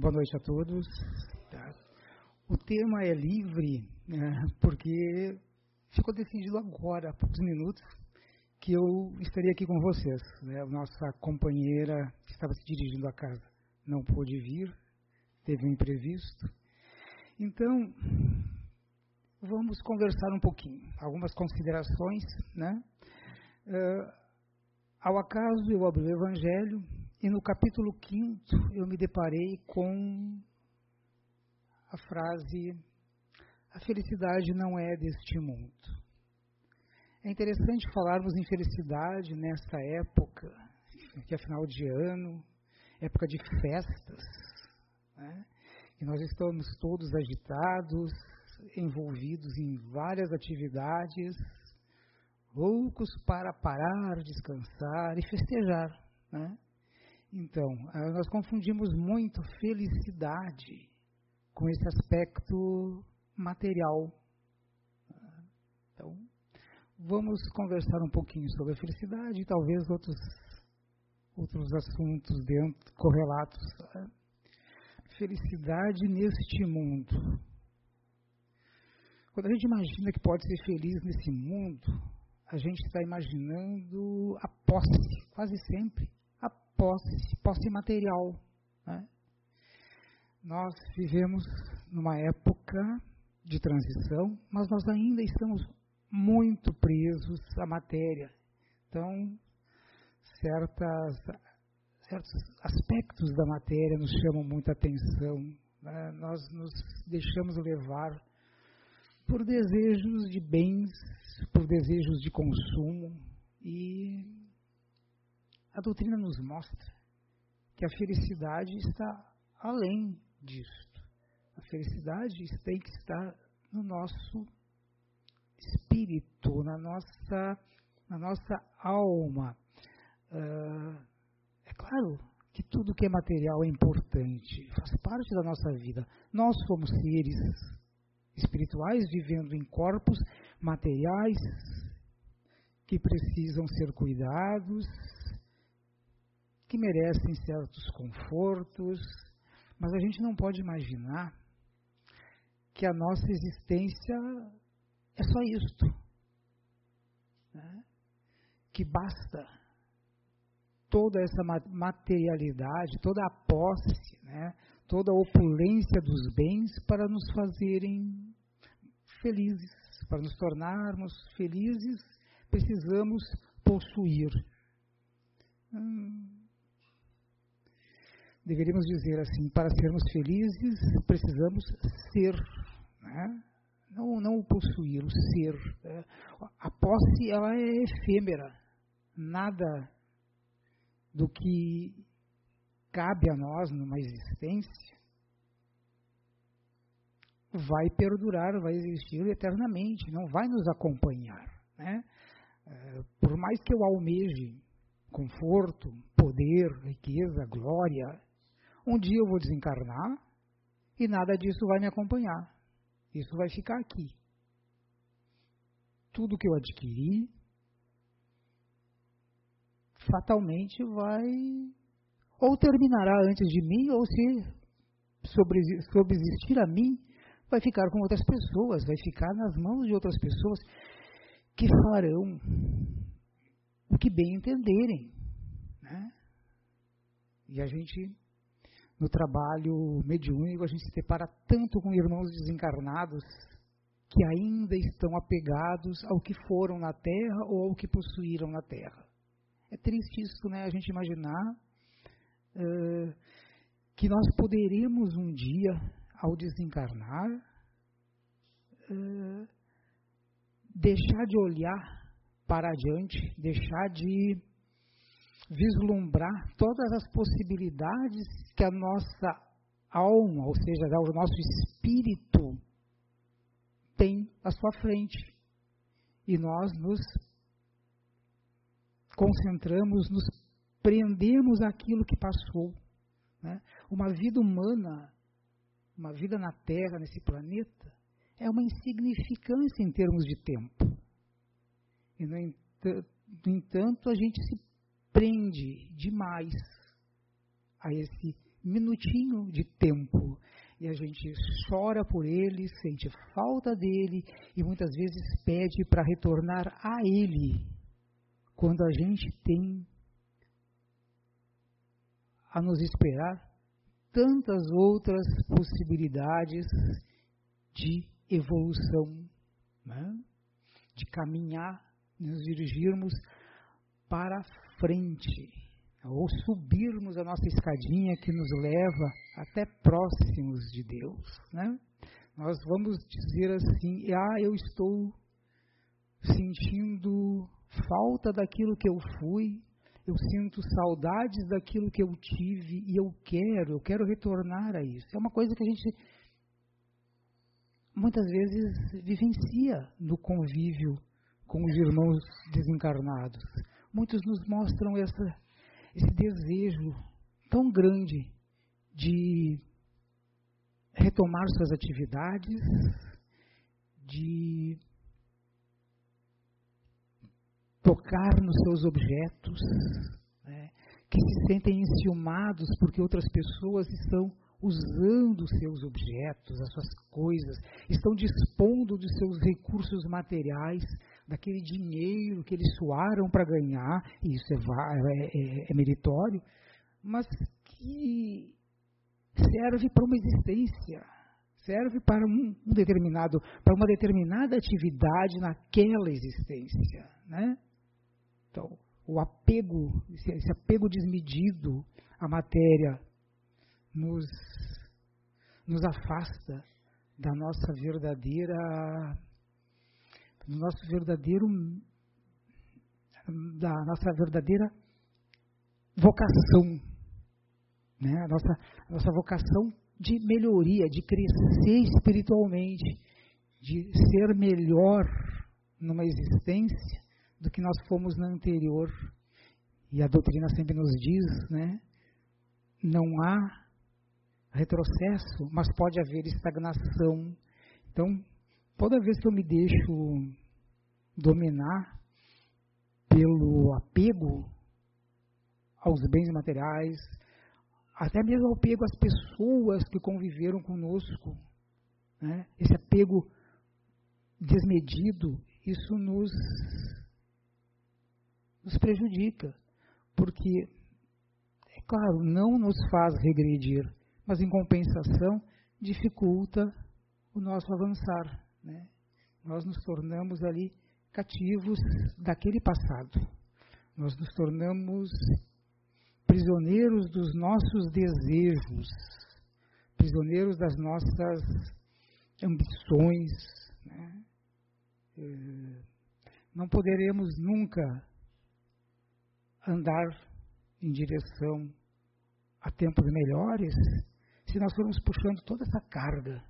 Boa noite a todos. Tá. O tema é livre, né, porque ficou decidido agora, há poucos minutos, que eu estaria aqui com vocês. Né? Nossa companheira que estava se dirigindo à casa não pôde vir, teve um imprevisto. Então, vamos conversar um pouquinho, algumas considerações. Né? Uh, ao acaso, eu abri o Evangelho e no capítulo 5 eu me deparei com a frase: A felicidade não é deste mundo. É interessante falarmos em felicidade nessa época, que é final de ano, época de festas, né? e nós estamos todos agitados, envolvidos em várias atividades, loucos para parar, descansar e festejar. Né? Então, ah, nós confundimos muito felicidade com esse aspecto material. Então, vamos conversar um pouquinho sobre a felicidade e talvez outros outros assuntos dentro correlatos. Felicidade neste mundo. Quando a gente imagina que pode ser feliz nesse mundo, a gente está imaginando a posse, quase sempre posse, posse material. Né? Nós vivemos numa época de transição, mas nós ainda estamos muito presos à matéria. Então, certas, certos aspectos da matéria nos chamam muita atenção. Né? Nós nos deixamos levar por desejos de bens, por desejos de consumo e a doutrina nos mostra que a felicidade está além disto. A felicidade tem que estar no nosso espírito, na nossa, na nossa alma. Uh, é claro que tudo que é material é importante, faz parte da nossa vida. Nós somos seres espirituais vivendo em corpos materiais que precisam ser cuidados, que merecem certos confortos, mas a gente não pode imaginar que a nossa existência é só isto. Né? Que basta toda essa materialidade, toda a posse, né? toda a opulência dos bens para nos fazerem felizes. Para nos tornarmos felizes, precisamos possuir. Hum, deveríamos dizer assim, para sermos felizes, precisamos ser, né? não, não possuir, o ser. Né? A posse, ela é efêmera. Nada do que cabe a nós numa existência vai perdurar, vai existir eternamente, não vai nos acompanhar. Né? É, por mais que eu almeje conforto, poder, riqueza, glória, um dia eu vou desencarnar e nada disso vai me acompanhar. Isso vai ficar aqui. Tudo que eu adquiri fatalmente vai ou terminará antes de mim, ou se subsistir a mim, vai ficar com outras pessoas, vai ficar nas mãos de outras pessoas que farão o que bem entenderem. Né? E a gente no trabalho mediúnico, a gente se depara tanto com irmãos desencarnados que ainda estão apegados ao que foram na Terra ou ao que possuíram na Terra. É triste isso, né? A gente imaginar uh, que nós poderemos um dia, ao desencarnar, uh, deixar de olhar para adiante, deixar de vislumbrar todas as possibilidades que a nossa alma, ou seja, o nosso espírito, tem à sua frente. E nós nos concentramos, nos prendemos aquilo que passou. Né? Uma vida humana, uma vida na Terra, nesse planeta, é uma insignificância em termos de tempo. E, no entanto, a gente se prende demais a esse minutinho de tempo. E a gente chora por ele, sente falta dele e muitas vezes pede para retornar a ele, quando a gente tem a nos esperar tantas outras possibilidades de evolução, né? de caminhar, nos dirigirmos para frente, ou subirmos a nossa escadinha que nos leva até próximos de Deus. Né? Nós vamos dizer assim: ah, eu estou sentindo falta daquilo que eu fui, eu sinto saudades daquilo que eu tive e eu quero, eu quero retornar a isso. É uma coisa que a gente muitas vezes vivencia no convívio com os irmãos desencarnados. Muitos nos mostram essa, esse desejo tão grande de retomar suas atividades, de tocar nos seus objetos, né, que se sentem enciumados porque outras pessoas estão usando seus objetos, as suas coisas, estão dispondo dos seus recursos materiais, daquele dinheiro que eles suaram para ganhar, e isso é, é, é, é meritório, mas que serve para uma existência, serve para um, um, determinado, para uma determinada atividade naquela existência, né? Então, o apego, esse apego desmedido à matéria nos, nos afasta da nossa verdadeira nosso verdadeiro da nossa verdadeira vocação, né? a, nossa, a nossa vocação de melhoria, de crescer espiritualmente, de ser melhor numa existência do que nós fomos na anterior. E a doutrina sempre nos diz, né? Não há retrocesso, mas pode haver estagnação. Então, toda vez que eu me deixo dominar pelo apego aos bens materiais, até mesmo ao apego às pessoas que conviveram conosco, né? esse apego desmedido, isso nos nos prejudica, porque, é claro, não nos faz regredir, mas em compensação dificulta o nosso avançar. Né? Nós nos tornamos ali cativos daquele passado. Nós nos tornamos prisioneiros dos nossos desejos, prisioneiros das nossas ambições. Né? Eh, não poderemos nunca andar em direção a tempos melhores se nós formos puxando toda essa carga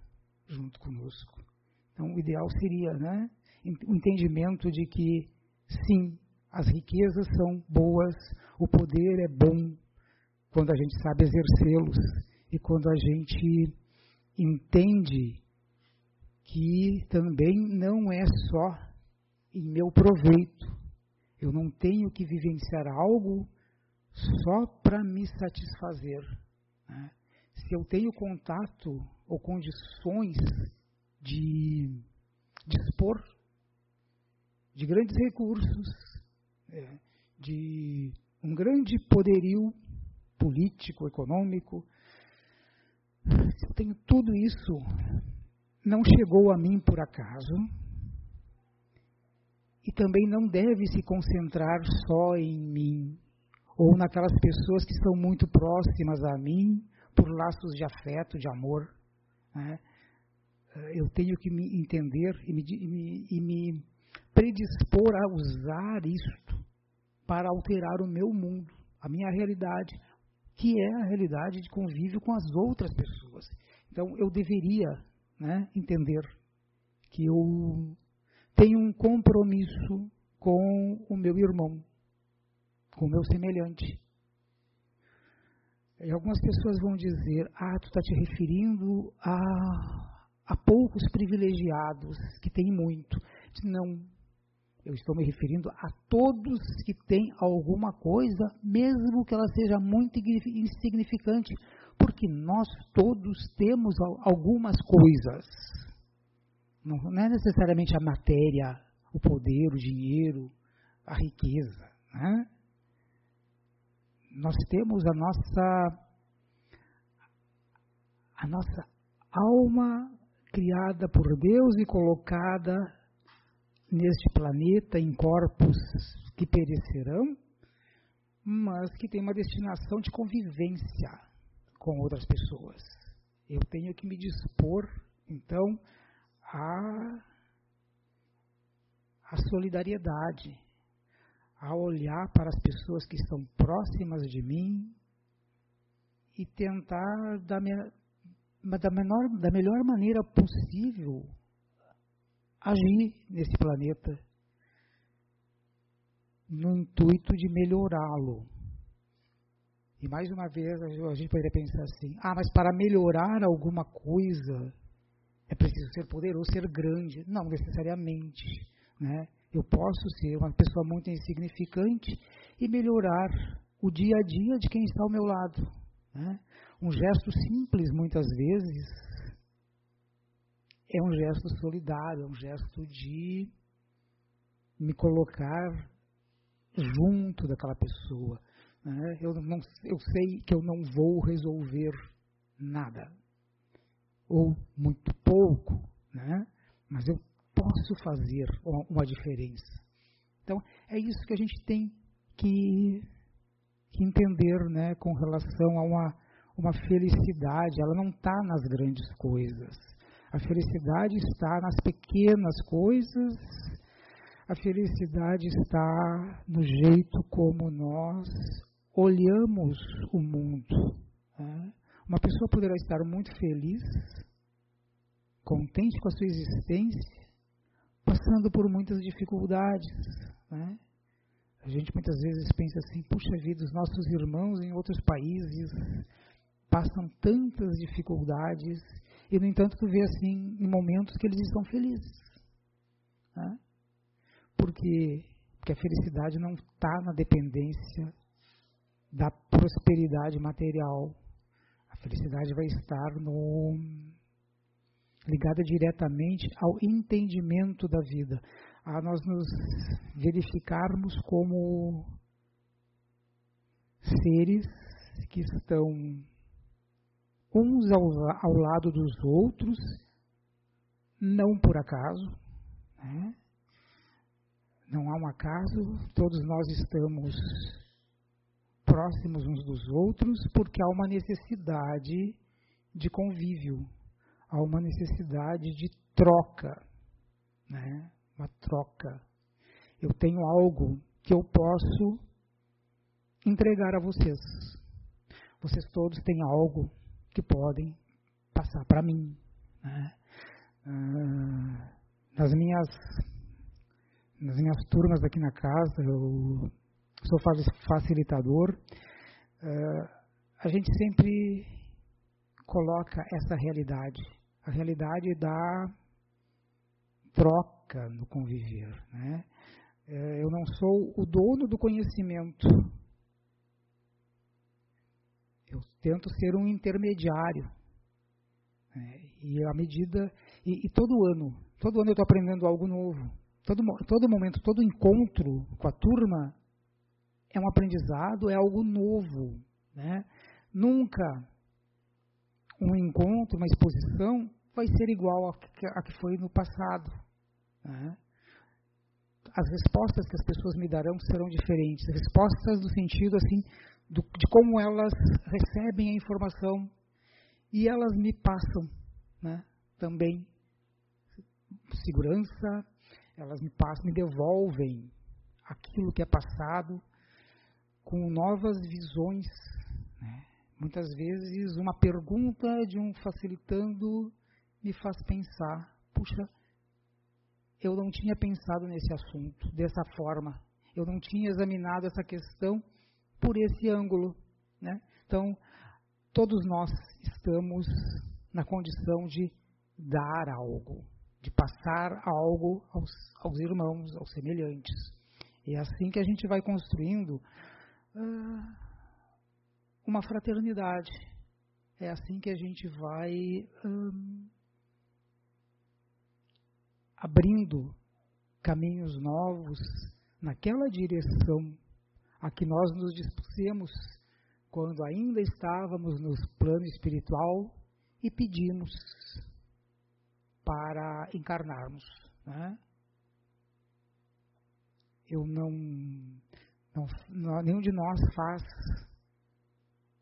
junto conosco. Então, o ideal seria né, o entendimento de que, sim, as riquezas são boas, o poder é bom quando a gente sabe exercê-los e quando a gente entende que também não é só em meu proveito, eu não tenho que vivenciar algo só para me satisfazer. Né? Se eu tenho contato ou condições de dispor de grandes recursos, é, de um grande poderio político, econômico, se eu tenho tudo isso, não chegou a mim por acaso, e também não deve se concentrar só em mim ou naquelas pessoas que são muito próximas a mim por laços de afeto, de amor. Né? Eu tenho que me entender e me, e me, e me predispor a usar isto para alterar o meu mundo, a minha realidade, que é a realidade de convívio com as outras pessoas. Então eu deveria né, entender que eu tenho um compromisso com o meu irmão, com o meu semelhante. E algumas pessoas vão dizer: Ah, tu está te referindo a, a poucos privilegiados que têm muito. Não, eu estou me referindo a todos que têm alguma coisa, mesmo que ela seja muito insignificante, porque que nós todos temos algumas coisas. Não é necessariamente a matéria, o poder, o dinheiro, a riqueza. Né? Nós temos a nossa a nossa alma criada por Deus e colocada neste planeta em corpos que perecerão, mas que tem uma destinação de convivência com outras pessoas. Eu tenho que me dispor, então, a, a solidariedade, a olhar para as pessoas que estão próximas de mim e tentar, da, da, menor, da melhor maneira possível, agir nesse planeta no intuito de melhorá-lo. E mais uma vez a gente poderia pensar assim: ah, mas para melhorar alguma coisa é preciso ser poderoso, ser grande. Não necessariamente. Né? Eu posso ser uma pessoa muito insignificante e melhorar o dia a dia de quem está ao meu lado. Né? Um gesto simples, muitas vezes, é um gesto solidário, é um gesto de me colocar junto daquela pessoa. Né? Eu, não, eu sei que eu não vou resolver nada, ou muito pouco, né? mas eu posso fazer uma diferença. Então, é isso que a gente tem que, que entender né, com relação a uma, uma felicidade. Ela não está nas grandes coisas. A felicidade está nas pequenas coisas a felicidade está no jeito como nós olhamos o mundo. Né? Uma pessoa poderá estar muito feliz, contente com a sua existência, passando por muitas dificuldades. Né? A gente muitas vezes pensa assim: puxa vida, os nossos irmãos em outros países passam tantas dificuldades, e no entanto tu vê assim em momentos que eles estão felizes. Né? Porque, porque a felicidade não está na dependência da prosperidade material. A felicidade vai estar no, ligada diretamente ao entendimento da vida, a nós nos verificarmos como seres que estão uns ao, ao lado dos outros, não por acaso, né? Não há um acaso, todos nós estamos próximos uns dos outros porque há uma necessidade de convívio, há uma necessidade de troca, né? uma troca. Eu tenho algo que eu posso entregar a vocês. Vocês todos têm algo que podem passar para mim. Né? Ah, nas minhas nas minhas turmas aqui na casa, eu sou facilitador, uh, a gente sempre coloca essa realidade, a realidade da troca no conviver. Né? Uh, eu não sou o dono do conhecimento, eu tento ser um intermediário. Né? E à medida, e, e todo ano, todo ano eu estou aprendendo algo novo todo, todo momento, todo encontro com a turma é um aprendizado, é algo novo. Né? Nunca um encontro, uma exposição, vai ser igual a que, a que foi no passado. Né? As respostas que as pessoas me darão serão diferentes. Respostas no sentido assim do, de como elas recebem a informação e elas me passam né? também segurança, elas me passam, me devolvem aquilo que é passado com novas visões. Né? Muitas vezes uma pergunta de um facilitando me faz pensar, puxa, eu não tinha pensado nesse assunto dessa forma, eu não tinha examinado essa questão por esse ângulo. Né? Então, todos nós estamos na condição de dar algo de passar algo aos, aos irmãos, aos semelhantes. E é assim que a gente vai construindo uh, uma fraternidade. é assim que a gente vai hum, abrindo caminhos novos naquela direção a que nós nos dispusemos quando ainda estávamos no plano espiritual e pedimos para encarnarmos. Né? Eu não, não, nenhum de nós faz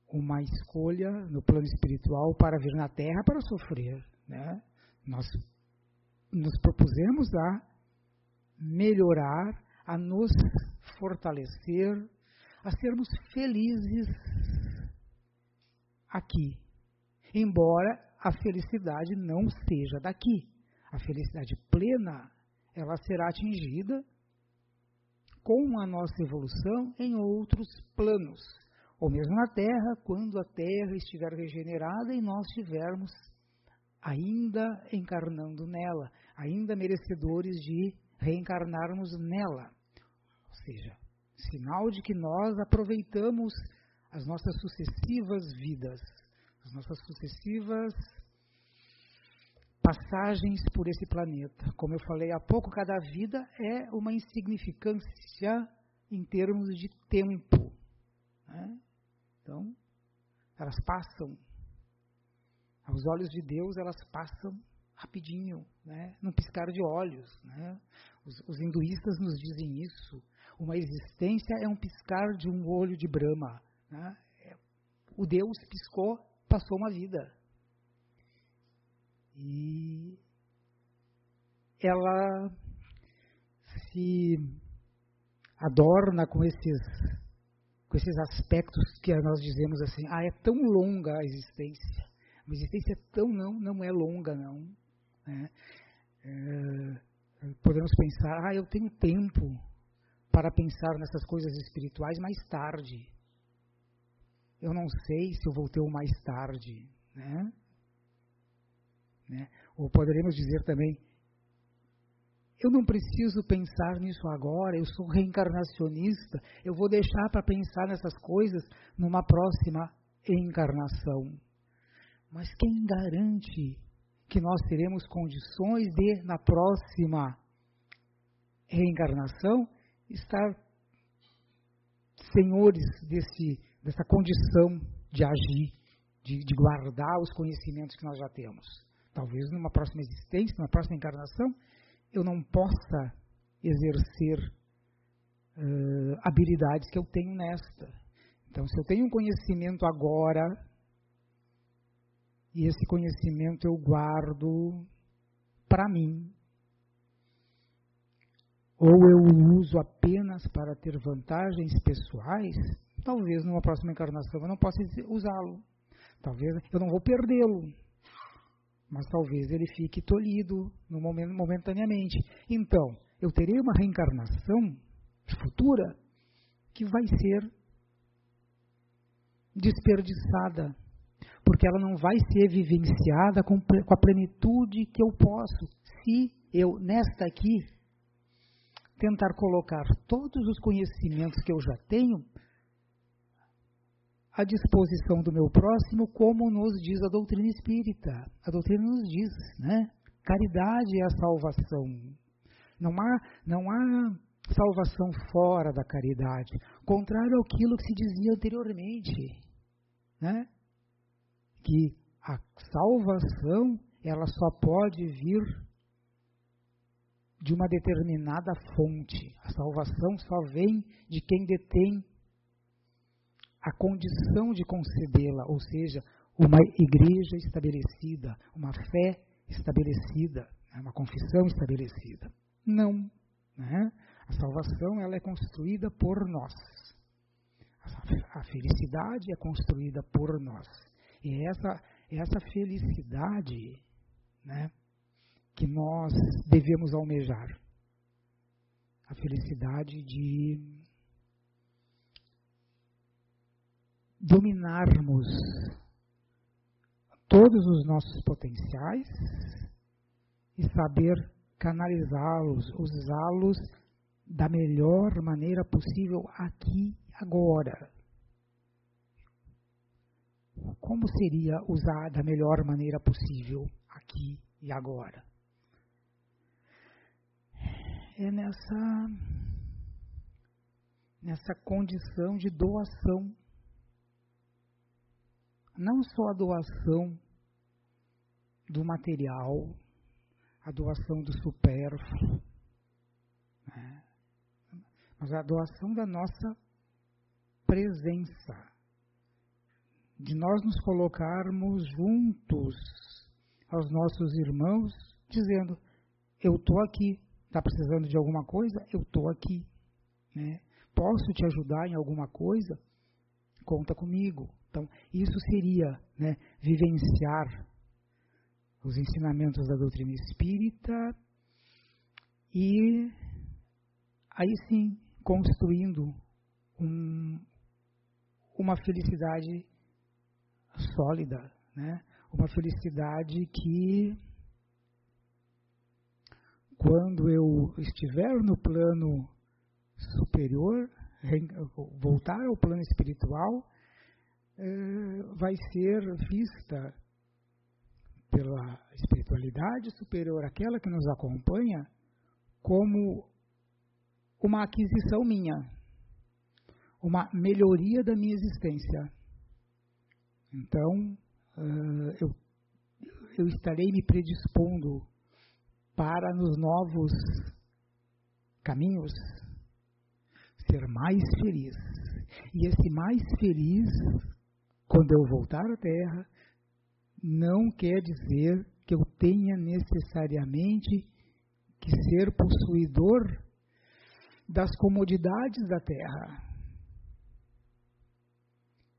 uma escolha no plano espiritual para vir na Terra para sofrer. Né? Nós nos propusemos a melhorar, a nos fortalecer, a sermos felizes aqui. Embora a felicidade não seja daqui. A felicidade plena, ela será atingida com a nossa evolução em outros planos. Ou mesmo na Terra, quando a Terra estiver regenerada e nós estivermos ainda encarnando nela, ainda merecedores de reencarnarmos nela. Seja, sinal de que nós aproveitamos as nossas sucessivas vidas, as nossas sucessivas passagens por esse planeta. Como eu falei há pouco, cada vida é uma insignificância em termos de tempo. Né? Então, elas passam aos olhos de Deus, elas passam rapidinho, né? num piscar de olhos. Né? Os, os hinduístas nos dizem isso. Uma existência é um piscar de um olho de Brahma. Né? É, o Deus piscou, passou uma vida. E ela se adorna com esses, com esses aspectos que nós dizemos assim, ah, é tão longa a existência. A existência é tão não, não é longa, não. Né? É, podemos pensar, ah, eu tenho tempo para pensar nessas coisas espirituais mais tarde. Eu não sei se eu vou ter o mais tarde. Né? Né? Ou poderemos dizer também, eu não preciso pensar nisso agora, eu sou reencarnacionista, eu vou deixar para pensar nessas coisas numa próxima encarnação. Mas quem garante que nós teremos condições de, na próxima reencarnação, estar senhores desse, dessa condição de agir, de, de guardar os conhecimentos que nós já temos? Talvez numa próxima existência, numa próxima encarnação, eu não possa exercer uh, habilidades que eu tenho nesta. Então, se eu tenho um conhecimento agora e esse conhecimento eu guardo para mim. Ou eu uso apenas para ter vantagens pessoais, talvez numa próxima encarnação eu não possa usá-lo. Talvez eu não vou perdê-lo, mas talvez ele fique tolhido no momento, momentaneamente. Então, eu terei uma reencarnação futura que vai ser desperdiçada porque ela não vai ser vivenciada com, com a plenitude que eu posso, se eu, nesta aqui, tentar colocar todos os conhecimentos que eu já tenho à disposição do meu próximo, como nos diz a doutrina espírita. A doutrina nos diz, né? Caridade é a salvação. Não há, não há salvação fora da caridade, contrário àquilo que se dizia anteriormente, né? que a salvação ela só pode vir de uma determinada fonte. A salvação só vem de quem detém a condição de concedê-la, ou seja, uma igreja estabelecida, uma fé estabelecida, né, uma confissão estabelecida. Não. Né? A salvação ela é construída por nós. A felicidade é construída por nós. E essa, essa felicidade né, que nós devemos almejar. A felicidade de dominarmos todos os nossos potenciais e saber canalizá-los, usá-los da melhor maneira possível aqui agora como seria usar da melhor maneira possível aqui e agora? É nessa nessa condição de doação. Não só a doação do material, a doação do supérfluo, né? mas a doação da nossa presença, de nós nos colocarmos juntos aos nossos irmãos, dizendo: Eu estou aqui, está precisando de alguma coisa? Eu estou aqui. Né? Posso te ajudar em alguma coisa? Conta comigo. Então, isso seria né, vivenciar os ensinamentos da doutrina espírita e aí sim construindo um, uma felicidade sólida, né? uma felicidade que quando eu estiver no plano superior, voltar ao plano espiritual, eh, vai ser vista pela espiritualidade superior, aquela que nos acompanha, como uma aquisição minha, uma melhoria da minha existência. Então, eu, eu estarei me predispondo para, nos novos caminhos, ser mais feliz. E esse mais feliz, quando eu voltar à Terra, não quer dizer que eu tenha necessariamente que ser possuidor das comodidades da terra.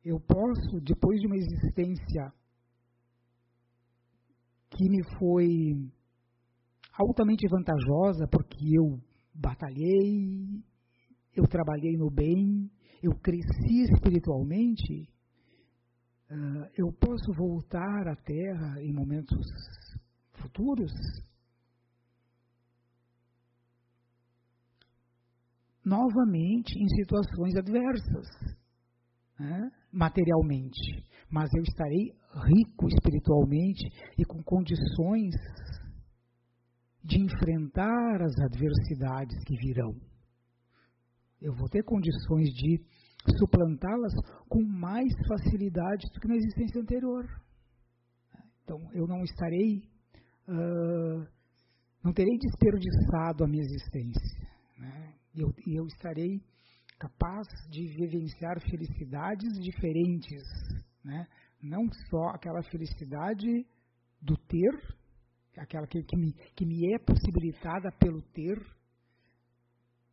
Eu posso, depois de uma existência que me foi altamente vantajosa, porque eu batalhei, eu trabalhei no bem, eu cresci espiritualmente, uh, eu posso voltar à Terra em momentos futuros? Novamente em situações adversas, né, materialmente, mas eu estarei rico espiritualmente e com condições de enfrentar as adversidades que virão. Eu vou ter condições de suplantá-las com mais facilidade do que na existência anterior. Então, eu não estarei, uh, não terei desperdiçado a minha existência. Né? Eu, eu estarei capaz de vivenciar felicidades diferentes, né? não só aquela felicidade do ter, aquela que, que, me, que me é possibilitada pelo ter,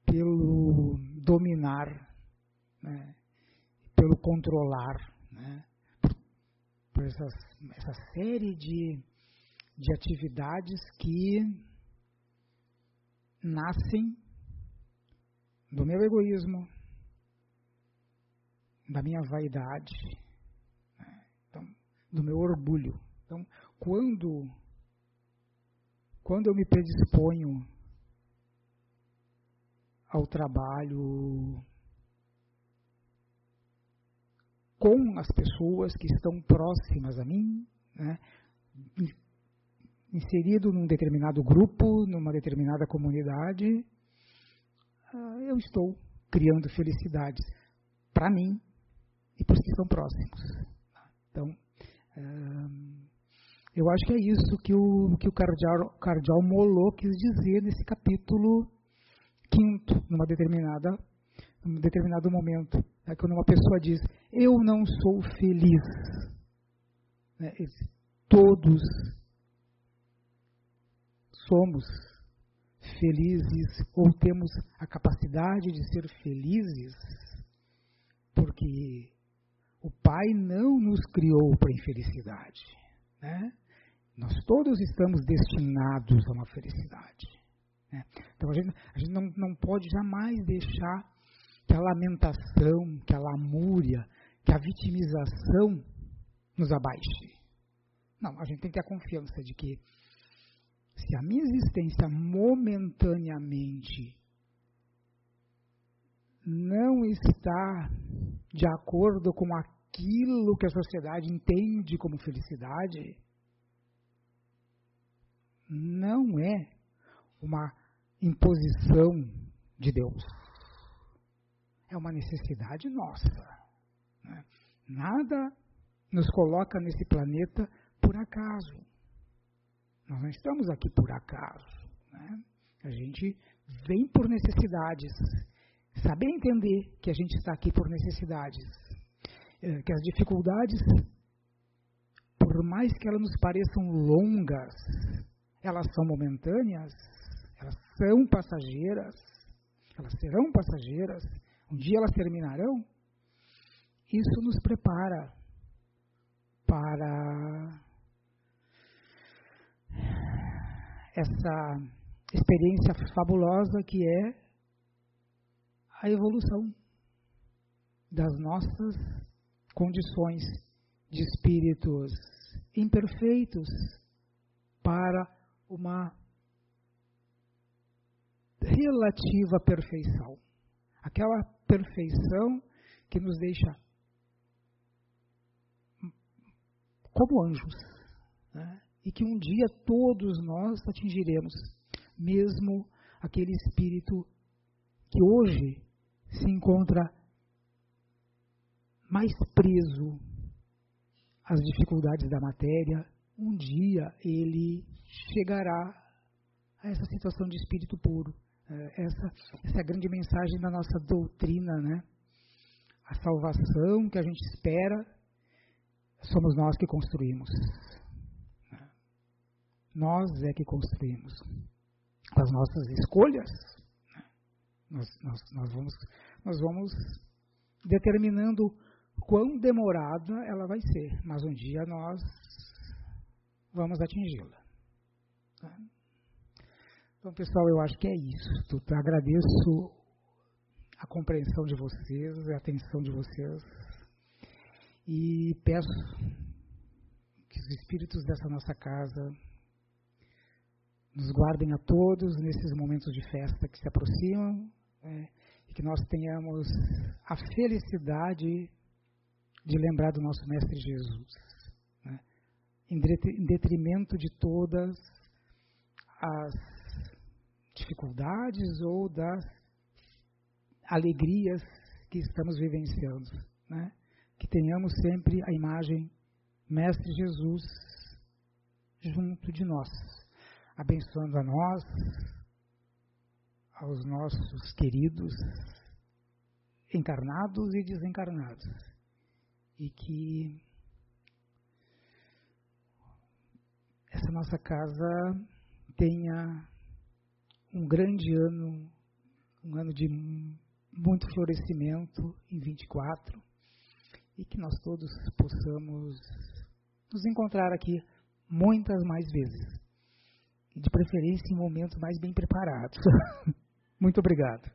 pelo dominar, né, pelo controlar, né, por, por essas, essa série de, de atividades que nascem do meu egoísmo, da minha vaidade, né, então, do meu orgulho. Então, quando, quando eu me predisponho ao trabalho com as pessoas que estão próximas a mim, né, inserido num determinado grupo, numa determinada comunidade, ah, eu estou criando felicidades para mim e para os que estão próximos. Então, ah, eu acho que é isso que o, que o cardeal, cardeal Molô quis dizer nesse capítulo quinto, numa determinada, num determinado momento. É quando uma pessoa diz, eu não sou feliz. Né? Todos somos felizes ou temos a capacidade de ser felizes porque o Pai não nos criou para infelicidade. Né? Nós todos estamos destinados a uma felicidade. Né? Então a gente, a gente não, não pode jamais deixar que a lamentação, que a lamúria, que a vitimização nos abaixe. Não, a gente tem que ter a confiança de que se a minha existência momentaneamente não está de acordo com aquilo que a sociedade entende como felicidade não é uma imposição de Deus. É uma necessidade nossa. Né? Nada nos coloca nesse planeta por acaso. Nós não estamos aqui por acaso. Né? A gente vem por necessidades. Saber entender que a gente está aqui por necessidades. É, que as dificuldades, por mais que elas nos pareçam longas, elas são momentâneas, elas são passageiras, elas serão passageiras, um dia elas terminarão. Isso nos prepara para essa experiência fabulosa que é a evolução das nossas condições de espíritos imperfeitos para uma relativa perfeição. Aquela perfeição que nos deixa como anjos. Né? E que um dia todos nós atingiremos, mesmo aquele espírito que hoje se encontra mais preso às dificuldades da matéria, um dia ele chegará a essa situação de espírito puro. É, essa, essa é a grande mensagem da nossa doutrina, né? A salvação que a gente espera, somos nós que construímos. Nós é que construímos. As nossas escolhas, nós, nós, nós, vamos, nós vamos determinando quão demorada ela vai ser, mas um dia nós vamos atingi-la. Tá? Então, pessoal, eu acho que é isso. Tá? Agradeço a compreensão de vocês, a atenção de vocês e peço que os espíritos dessa nossa casa nos guardem a todos nesses momentos de festa que se aproximam né, e que nós tenhamos a felicidade de lembrar do nosso Mestre Jesus em detrimento de todas as dificuldades ou das alegrias que estamos vivenciando. Né? Que tenhamos sempre a imagem Mestre Jesus junto de nós, abençoando a nós, aos nossos queridos encarnados e desencarnados. E que essa nossa casa tenha um grande ano, um ano de muito florescimento em 24 e que nós todos possamos nos encontrar aqui muitas mais vezes. E de preferência em momentos mais bem preparados. muito obrigado.